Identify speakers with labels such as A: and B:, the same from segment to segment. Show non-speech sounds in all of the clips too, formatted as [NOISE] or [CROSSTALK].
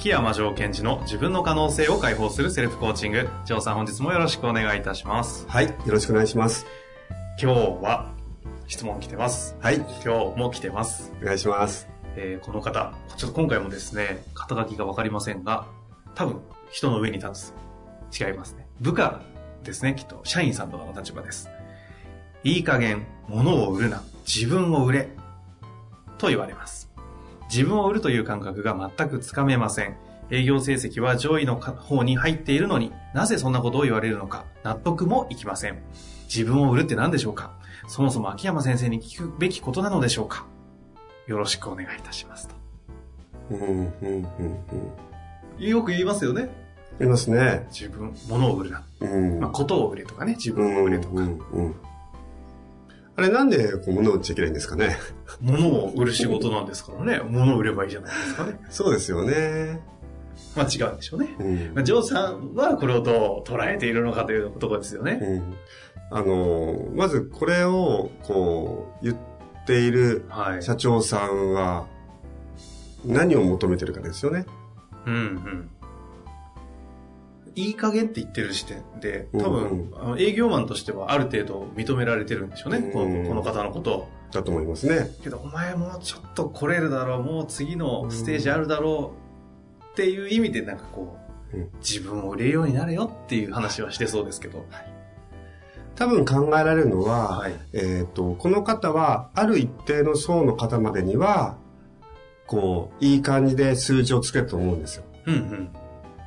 A: 秋山城賢治の自分の可能性を解放するセルフコーチング。城さん本日もよろしくお願いいたします。
B: はい、よろしくお願いします。
A: 今日は質問来てます。
B: はい、
A: 今日も来てます、
B: お願いします。
A: えーこの方ちょっと今回もですね肩書きがわかりませんが多分人の上に立つ。違いますね。部下ですねきっと社員さんとかの立場です。いい加減物を売るな。自分を売れ。と言われます自分を売るという感覚が全くつかめません営業成績は上位の方に入っているのになぜそんなことを言われるのか納得もいきません自分を売るって何でしょうか？そもそも秋山先生に聞くべきことなのでしょうか？よろしくお願いいたしますと。
B: うん、うん、うん、うん。
A: よく言いますよね。
B: いますね。
A: 自分、物を売るな。
B: うん。
A: まあ、ことを売れとかね、自
B: うん、
A: 分を売れとか。
B: うん、うん。あれなんでこう物を売っちゃいけないんですかね？
A: 物を売る仕事なんですからね。物を売ればいいじゃないですかね。
B: そうですよね。
A: まあ違うんでしょうね。
B: うん
A: まあ、ジョーさんはこれをどう捉えているのかというところですよね。
B: うん。あの、まずこれをこう言っている
A: はい。
B: 社長さんは何を求めてるかですよね。
A: うんうん。いい加減って言ってる時点で、多
B: う
A: 分、あの営業マンとしてはある程度認められてるんでしょうね。こ
B: うん
A: のこの方のことを。
B: だと思いますね。
A: けど、お前もうちょっと来れるだろう、もう次のステージあるだろうっていう意味でなんかこう、
B: うん
A: 自分を売れるようになれよっていう話はしてそうですけど。
B: 多分考えられるのは、
A: はい。
B: えっ、と、この方は、ある一定の層の方までには、こう、いい感じで数字をつけると思うんですよ。
A: うんうん。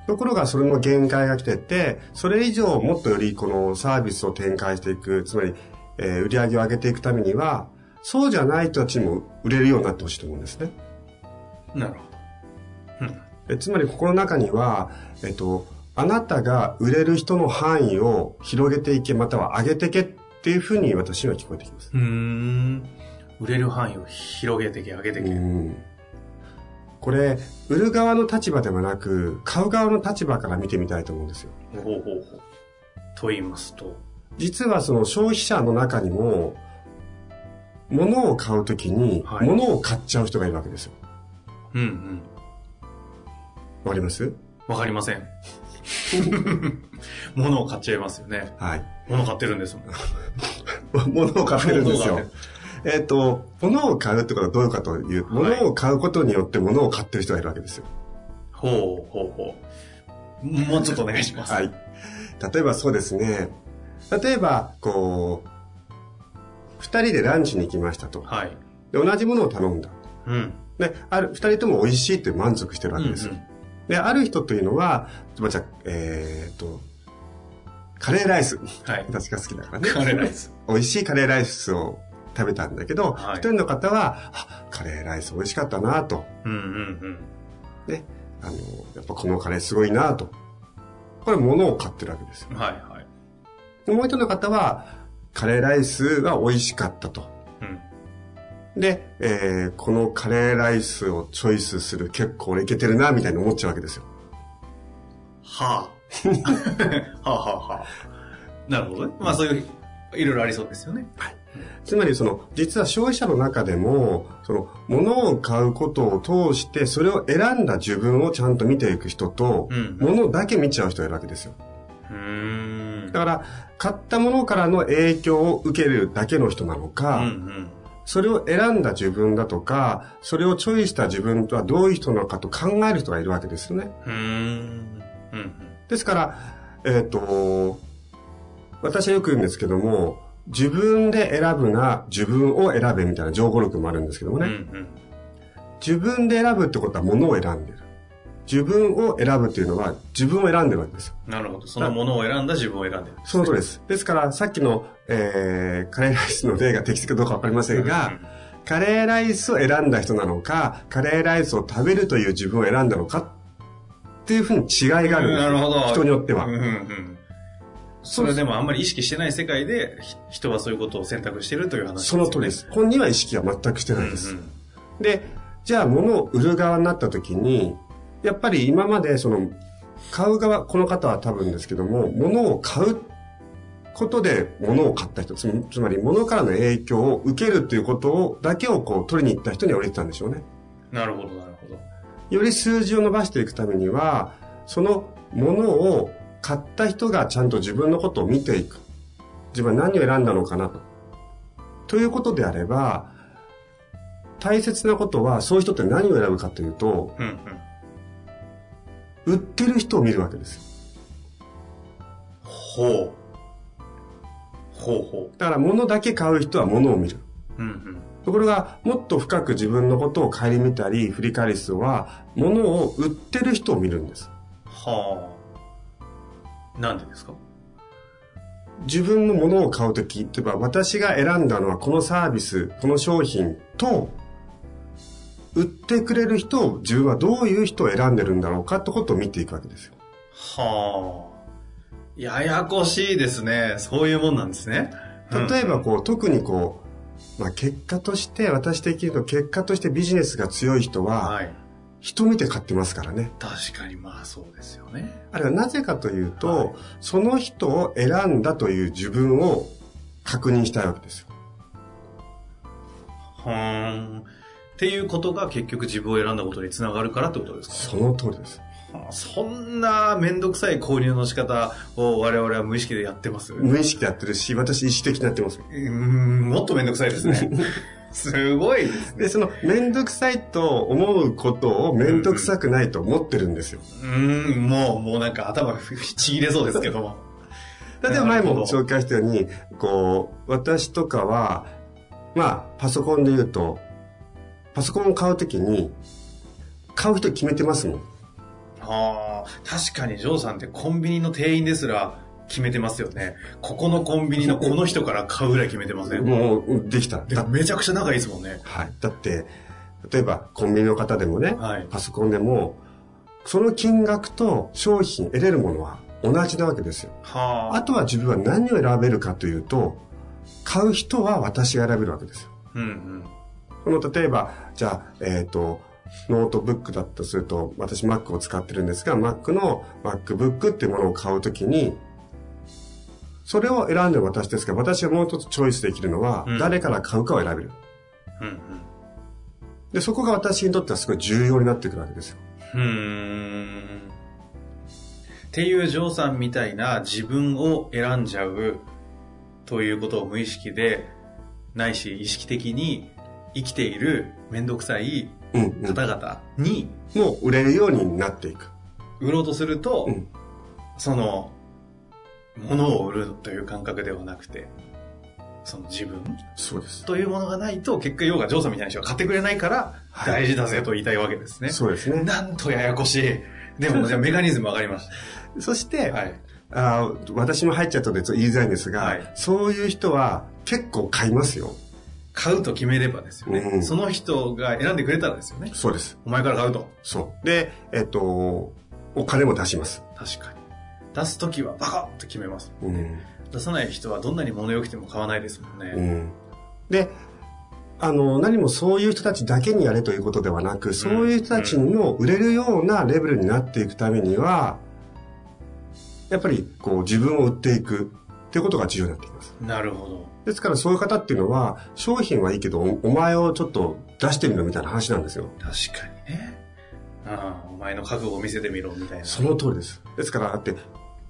B: ところが、それの限界が来てて、それ以上、もっとよりこのサービスを展開していく、つまり、えー売り上げを上げていくためには、そうじゃない人たちにも売れるようになってほしいと思うんですね。
A: なるほど。うん。
B: えつまり、ここの中には、えっ、と、あなたが売れる人の範囲を広げていけ、または上げていけっていうふうに私には聞こえてきます。
A: うーん。売れる範囲を広げていけ、上げていけ。
B: うんこれ、売る側の立場ではなく、買う側の立場から見てみたいと思うんですよ。
A: ほうほうほう。と言いますと。
B: 実はその消費者の中にも、物を買うときに、
A: はい
B: 物を買っちゃう人がいるわけですよ。
A: うんうん。
B: わかります？
A: わかりません。[LAUGHS] 物を買っちゃいますよね。
B: はい。
A: 物買ってるんですもん。[LAUGHS]
B: 物を買ってるんですよ。えっ、と、物を買うってことはどういうかという、
A: はい
B: 物を買うことによって物を買ってる人がいるわけですよ。
A: ほうほうほう。もうちょっとお願いします。
B: はい。例えばそうですね。例えば、こう、二人でランチに行きましたと。
A: はい。
B: で、同じものを頼んだ。
A: うん。
B: で、ある、二人とも美味しいって満足してるわけですよ。
A: うん
B: で、ある人というのは、まあ、じゃあえーっと、カレーライス。
A: はい。
B: 私が好きだからね。
A: カレーライス。
B: 美味しいカレーライスを食べたんだけど、一、
A: はい
B: 人の方は、あ、カレーライス美味しかったなと。
A: うんうん
B: ね。あの、やっぱこのカレーすごいなと。これ物を買ってるわけですよ。
A: うん。はいはい。
B: でもう一人の方は、カレーライスは美味しかったと。
A: うん。
B: で、えーこのカレーライスをチョイスする結構俺いけてるな、みたいに思っちゃうわけですよ。
A: はあ。[LAUGHS] はあはあはあ。なるほどね。まあそういう、いろいろありそうですよね。
B: つまりその、実は消費者の中でも、その、物を買うことを通して、それを選んだ自分をちゃんと見ていく人と、
A: うん
B: 物だけ見ちゃう人がいるわけですよ。だから、買ったものからの影響を受けるだけの人なの
A: うん
B: か、
A: うん。
B: それを選んだ自分だとか、それをチョイした自分とはどういう人なのかと考える人がいるわけですよね。
A: うーん。うん
B: ですから、えっ、と、私はよく言うんですけども、自分で選ぶな、自分を選べみたいな情語録もあるんですけども
A: うん。う
B: ね。
A: んうん。
B: 自分で選ぶってことは物を選んでる。自分を選ぶっていうのは自分を選んでるわけですよ。
A: なるほど。そのものを選んだ自分を選んでる。
B: その通りです。ですから、さっきの、えー、カレーライスの例が適切かどうかわかりませんが、カレーライスを選んだ人なのか、カレーライスを食べるという自分を選んだのかっていうふうに違いがあるんですよ
A: なるほど。
B: 人によっては。
A: うんうんうん。それでもあんまり意識してない世界で、ひ人はそういうことを選択してるという話
B: その通りです。本人は意識は全くしてないです。
A: うんうん
B: で、じゃあ物を売る側になった時に、やっぱり今までその、買う側、この方は多分ですけども、物を買うことで物を買った人、つつまり物からの影響を受けるということを、だけをこう取りに行った人には降りてたんでしょうね。
A: なるほど、なるほど。
B: より数字を伸ばしていくためには、そのものを買った人がちゃんと自分のことを見ていく。自分は何を選んだのかなと。ということであれば、大切なことは、そういう人って何を選ぶかというと、
A: うんうん。
B: 売ってる人を見るわけですよ。
A: ほう。ほうほ
B: だから物だけ買う人は物を見る。
A: う。うんうん。
B: ところが、もっと深く自分のことを顧みたり、振り返る人は、物を売ってる人を見るんです。
A: はあ。なんでですか？
B: 自分のものを買うとき、例えば私が選んだのはこのサービス、この商品と、売ってくれる人を自分はどういう人を選んでるんだろうかってことを見ていくわけですよ。
A: はあ。ややこしいですね。そういうもんなんですね。
B: 例えばこう、特にこう、まあ結果として、私的に言うと結果としてビジネスが強い人は、
A: はい。
B: 人見て買ってますからね。
A: 確かにまあそうですよね。
B: あれはなぜかというと、
A: はい
B: その人を選んだという自分を確認したいわけですよ。
A: はーん。っていうことが結局自分を選んだことにつながるからってことですか？
B: その通りです。
A: はあそんなめんどくさい購入の仕方を我々は無意識でやってます？う
B: 無意識でやってるし、私意識的にやってます。
A: ーん、もっとめんどくさいですね。[LAUGHS] すごいですね。
B: で、その、めんどくさいと思うことをめんどくさくないと思ってるんですよ。
A: うーん、もう、もうなんか頭ちぎれそうですけども。
B: 例えば前も紹介したように、こう、私とかは、まあ、パソコンで言うと、パソコンを買うときに、買う人決めてますもん。
A: はあ、確かにジョーさんってコンビニの店員ですら決めてますよね。ここのコンビニのこの人から買うぐらい決めてません？
B: もう、できた。
A: めちゃくちゃ仲いいですもんね。
B: はい。だって、例えばコンビニの方でもね、
A: はい
B: パソコンでも、その金額と商品得れるものは同じなわけですよ。
A: はあ。
B: あとは自分は何を選べるかというと、買う人は私が選べるわけですよ。
A: うんうん。
B: この例えば、じゃあ、えっ、と、ノートブックだとすると、私 Mac を使ってるんですが、Mac の MacBook っていうものを買うときに、それを選んでる私ですが、私はもう一つチョイスできるのは、
A: うん
B: 誰から買うかを選べる。
A: うんうん。
B: で、そこが私にとってはすごい重要になってくるわけですよ。
A: うーん。っていうジョーさんみたいな自分を選んじゃうということを無意識で、ないし意識的に生きているめんどくさい
B: うん、うん。
A: 方々に
B: もう売れるようになっていく。
A: 売ろうとすると、
B: うん
A: その、物を売るという感覚ではなくて、その自分？
B: そうです。
A: というものがないと、結果、要はジョーさんみたいな人が買ってくれないから、
B: はい
A: 大事だぜと言いたいわけですね。
B: そうですね。
A: なんとややこしい。でも、じゃあメカニズムわかりまし [LAUGHS]
B: そして、
A: た。はい。
B: あー私も入っちゃったので言いづらいんですが、
A: はい
B: そういう人は結構買いますよ。
A: 買うと決めればですよね。
B: うん
A: その人が選んでくれたらですよね。
B: そうです。
A: お前から買うと。
B: そう。で、えっと、お金も出します。
A: 確かに。出すときはバカッと決めます。
B: うん。
A: 出さない人はどんなに物良くても買わないですもんね。
B: うん。で、あの、何もそういう人たちだけにやれということではなく、そういう人たちにも売れるようなレベルになっていくためには、やっぱりこう自分を売っていくっていうことが重要になってきます。
A: なるほど。
B: ですからそういう方っていうのは、商品はいいけど、おお前をちょっと出してみろみたいな話なんですよ。
A: 確かにね。ああ、お前の覚悟を見せてみろ、みたいな。
B: その通りです。ですから、だって、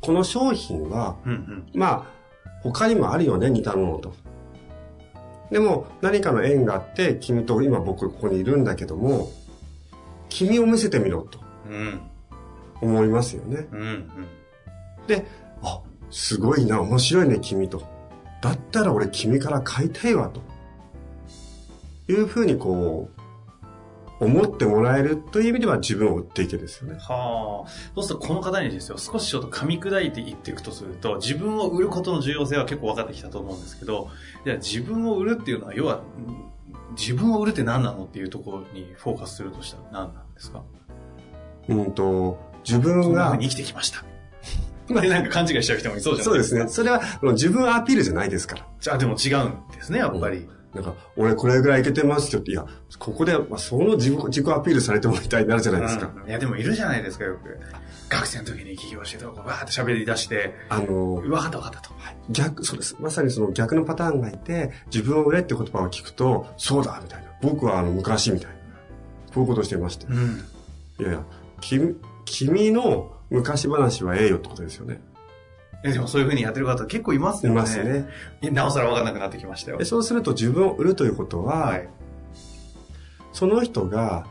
B: この商品は、
A: うんうん。
B: まあ、他にもあるよね、似たものと。でも、何かの縁があって、君と今僕ここにいるんだけども、君を見せてみろと
A: うん。
B: 思いますよね。
A: うんうん。
B: で、あ、すごいな、面白いね、君と。だったら俺君から買いたいわ、と。いうふうにこう、思ってもらえるという意味では自分を売っていけですよね。
A: はあ。そうするとこの方にですよ、少しちょっと噛み砕いていっていくとすると、自分を売ることの重要性は結構分かってきたと思うんですけど、じゃあ自分を売るっていうのは、要は、自分を売るって何なのっていうところにフォーカスするとしたら何なんですか？
B: うんと、自分が
A: 生きてきました。[LAUGHS] で、なんか勘違いしちゃう人もいそうじゃないでか。
B: そうですすね。それは自分アピールじゃないですから。
A: じゃあでも違うんですね、やっぱり。
B: なんか、俺これぐらいいけてますよって、いや、ここで、まあ、その自己自己アピールされてもみたいになるじゃないですか。
A: うんいや、でもいるじゃないですか、よく。学生の時に起業してとか、わーって喋り出して、
B: あの、
A: 分かった分かったと。
B: 逆、そうです。まさにその逆のパターンがいて、自分を売れって言葉を聞くと、そうだみたいな。僕はあの昔みたいな。こういうことをしていまして。
A: うん。
B: いやいや、君、君の昔話はええよってことですよね。
A: え、でもそういう風にやってる方結構います
B: い
A: よね。
B: ますね。
A: なおさら分かんなくなってきましたよ
B: で。そうすると自分を売るということは、
A: はい。
B: その人が、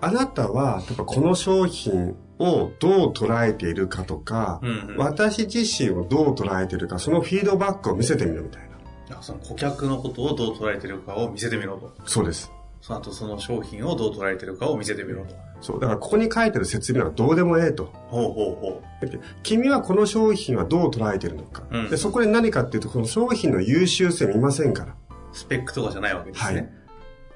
B: あなたは、例えばこの商品をどう捉えているかとか、
A: うんうん。
B: 私自身をどう捉えているか、そのフィードバックを見せてみるみたいな。
A: あその顧客のことをどう捉えてるかを見せてみろと。
B: そうです。
A: その後その商品をどう捉えてるかを見せてみろと。
B: そう。だからここに書いてる説明はどうでもええと。
A: ほうほうほ
B: 君はこの商品はどう捉えているのか、
A: うん
B: で。そこで何かっていうと、この商品の優秀性見ませんから。
A: う。スペックとかじゃないわけです
B: はい
A: ね。。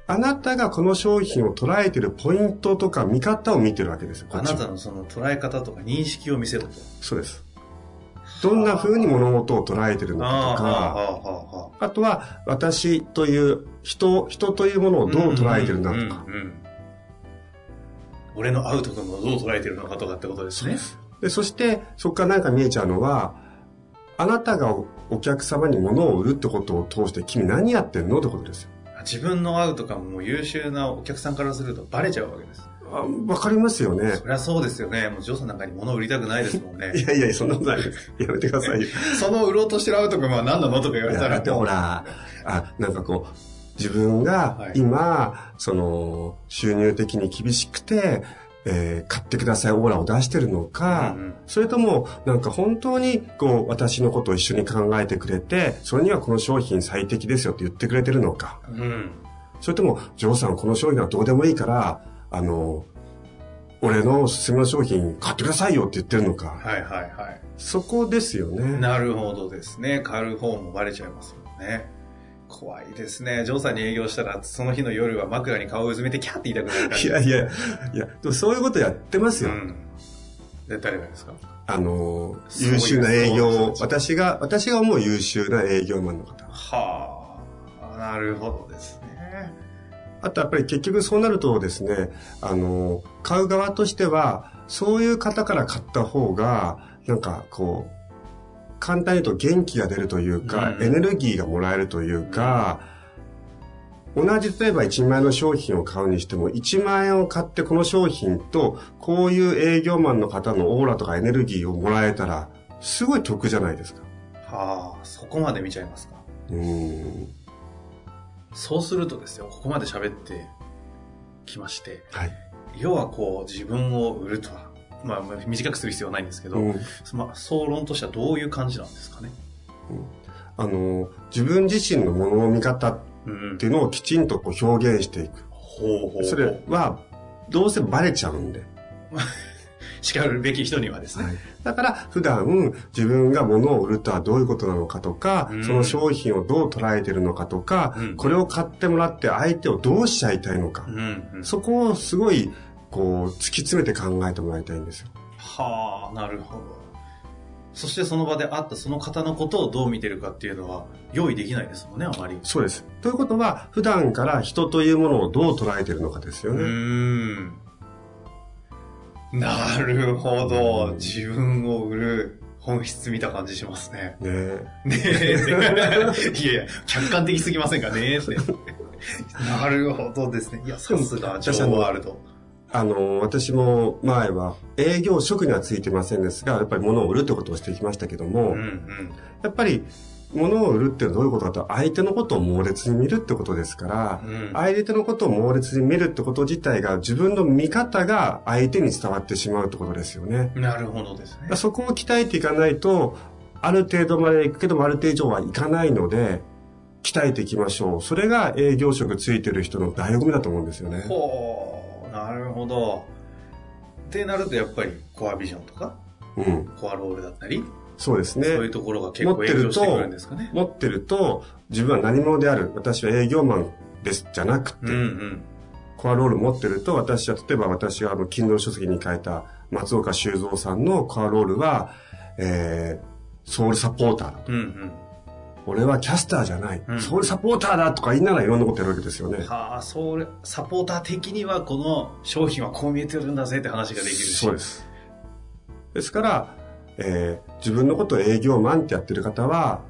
B: あなたがこの商品を捉えているポイントとか見方を見てるわけですよ。こ
A: あなたのその捉え方とか認識を見せろと。
B: そうです。どんな風に物事を捉えているのかとか、
A: あ
B: とは私という人、人というものをどう捉えてるんだとか。
A: 俺のアウト君をどう捉えてるのかとかってことですね。
B: で、そして、そこから何か見えちゃうのは、あなたがおお客様に物を売るってことを通して、君何やってんのってことですよ。
A: 自分のアウト感も優秀なお客さんからするとバレちゃうわけです。
B: あわかりますよね。
A: そりゃそうですよね。もうジョーさんなんかに物を売りたくないですもんね [LAUGHS]
B: い。やいや、そんなことない。やめてくださいよ。
A: その売ろうとしてるアウト君は何なのとか言われたら。
B: だってほら、あ、なんかこう、自分が
A: はい
B: 今、その、収入的に厳しくて、えー買ってくださいオーラを出してるのか、
A: うんうん
B: それとも、なんか本当に、こう、私のことを一緒に考えてくれて、それにはこの商品最適ですよって言ってくれてるのか。
A: うん。
B: それとも、ジョーさんこの商品はどうでもいいから、あの、俺のおすすめの商品買ってくださいよって言ってるのか。
A: はいはいはい。
B: そこですよね。
A: なるほどですね。買う方もバレちゃいますもんね。怖いですね。ジョーさんに営業したら、その日の夜は枕に顔をうずめてキャーって言いたくなる。
B: いやいや、いや、でもそういうことやってますよ。
A: うん。で、誰がですか？
B: あの、優秀な営業私が、私が思う優秀な営業マンの方。
A: はあ、なるほどですね。
B: あとやっぱり結局そうなるとですね、あの、買う側としては、そういう方から買った方が、なんかこう、簡単に言うと元気が出るというか、
A: うん
B: エネルギーがもらえるというか、同じ例えば1万円の商品を買うにしても、1万円を買ってこの商品と、こういう営業マンの方のオーラとかエネルギーをもらえたら、すごい得じゃないですか。
A: はあ、そこまで見ちゃいますか。
B: うーん。
A: そうするとですよ、ここまで喋ってきまして、
B: はい。
A: 要はこう、自分を売るとは、まあ、まあ短くする必要はないんですけど、
B: うん
A: まあ、総論としてはどういう感じなんですかね？
B: あの、自分自身のものの見方っ
A: うん
B: ていうのをきちんとこう表現していく。
A: ほうほうほう。
B: それは、どうせバレちゃうんで。[LAUGHS]
A: 叱るべき人にはですね。
B: だから、普段、自分が物を売るとはどういうことなのかとか、
A: うん
B: その商品をどう捉えてるのかとか、
A: うん
B: これを買ってもらって相手をどうしちゃいたいのか。
A: うんうん
B: そこをすごい、こう、突き詰めて考えてもらいたいんですよ。
A: はあ、なるほど。そしてその場で会ったその方のことをどう見てるかっていうのは用意できないですもんね、あまり。
B: そうです。ということは、普段から人というものをどう捉えてるのかですよ
A: う
B: ね。
A: ーん。なるほど。
B: うん
A: 自分を売る本質見た感じしますね。
B: ね
A: ねえって。いやいや、客観的すぎませんかね？って。なるほどですね。いや、さすが、ジョーワールド。
B: あの、私も前は営業職にはついてませんですが、やっぱり物を売るってことをしてきましたけども、
A: うんうん。
B: やっぱり物を売るっていうのはどういうことかと、相手のことを猛烈に見るってことですから、
A: うん
B: 相手のことを猛烈に見るってこと自体が自分の見方が相手に伝わってしまうってことですよね。
A: なるほどですね。
B: そこを鍛えていかないと、ある程度まで行くけどもある程度以上はいかないので、鍛えていきましょう。それが営業職ついてる人の醍醐味だと思うんですよね。
A: ほなるほど。ってなるとやっぱりコアビジョンとか、
B: うん。
A: コアロールだったり、
B: そうですね。
A: そういうところが結構影響してくるんですかね。
B: 持ってると、自分は何者である。私は営業マンです。じゃなくて、
A: うんうん。
B: コアロール持ってると、私は、例えば私があの、Kindle 書籍に書いた松岡修造さんのコアロールは、えー、ソウルサポーターだと。
A: うんうん。
B: 俺はキャスターじゃない。
A: うん
B: ソウルサポーターだとか言いながらいろんなことやるわけですよね。
A: はあ、それ、サポーター的にはこの商品はこう見えてるんだぜって話ができるし。
B: そうです。ですから、えー自分のことを営業マンってやってる方は、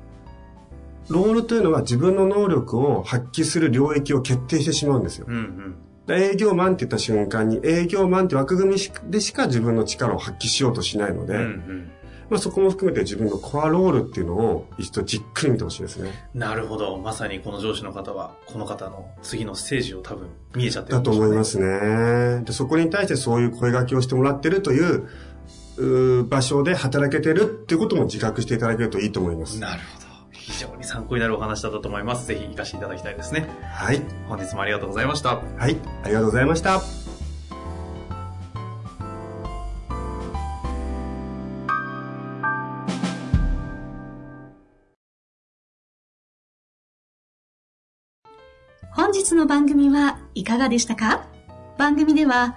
B: ロールというのは自分の能力を発揮する領域を決定してしまうんですよ。
A: うんうん。
B: で営業マンって言った瞬間に営業マンって枠組みしでしか自分の力を発揮しようとしないので、
A: うんうん。
B: まあ、そこも含めて自分のコアロールっていうのを一度じっくり見てほしいですね。
A: なるほど。まさにこの上司の方は、この方の次のステージを多分見えちゃってるね
B: と思いますね。で、そこに対してそういう声掛けをしてもらってるという、場所で働けてるっていうことも自覚していただけるといいと思います。
A: なるほど。非常に参考になるお話だったと思います。ぜひ活かしていただきたいですね。
B: はい。
A: 本日もありがとうございました。
B: はい。ありがとうございました。
C: 本日の番組はいかがでしたか？番組では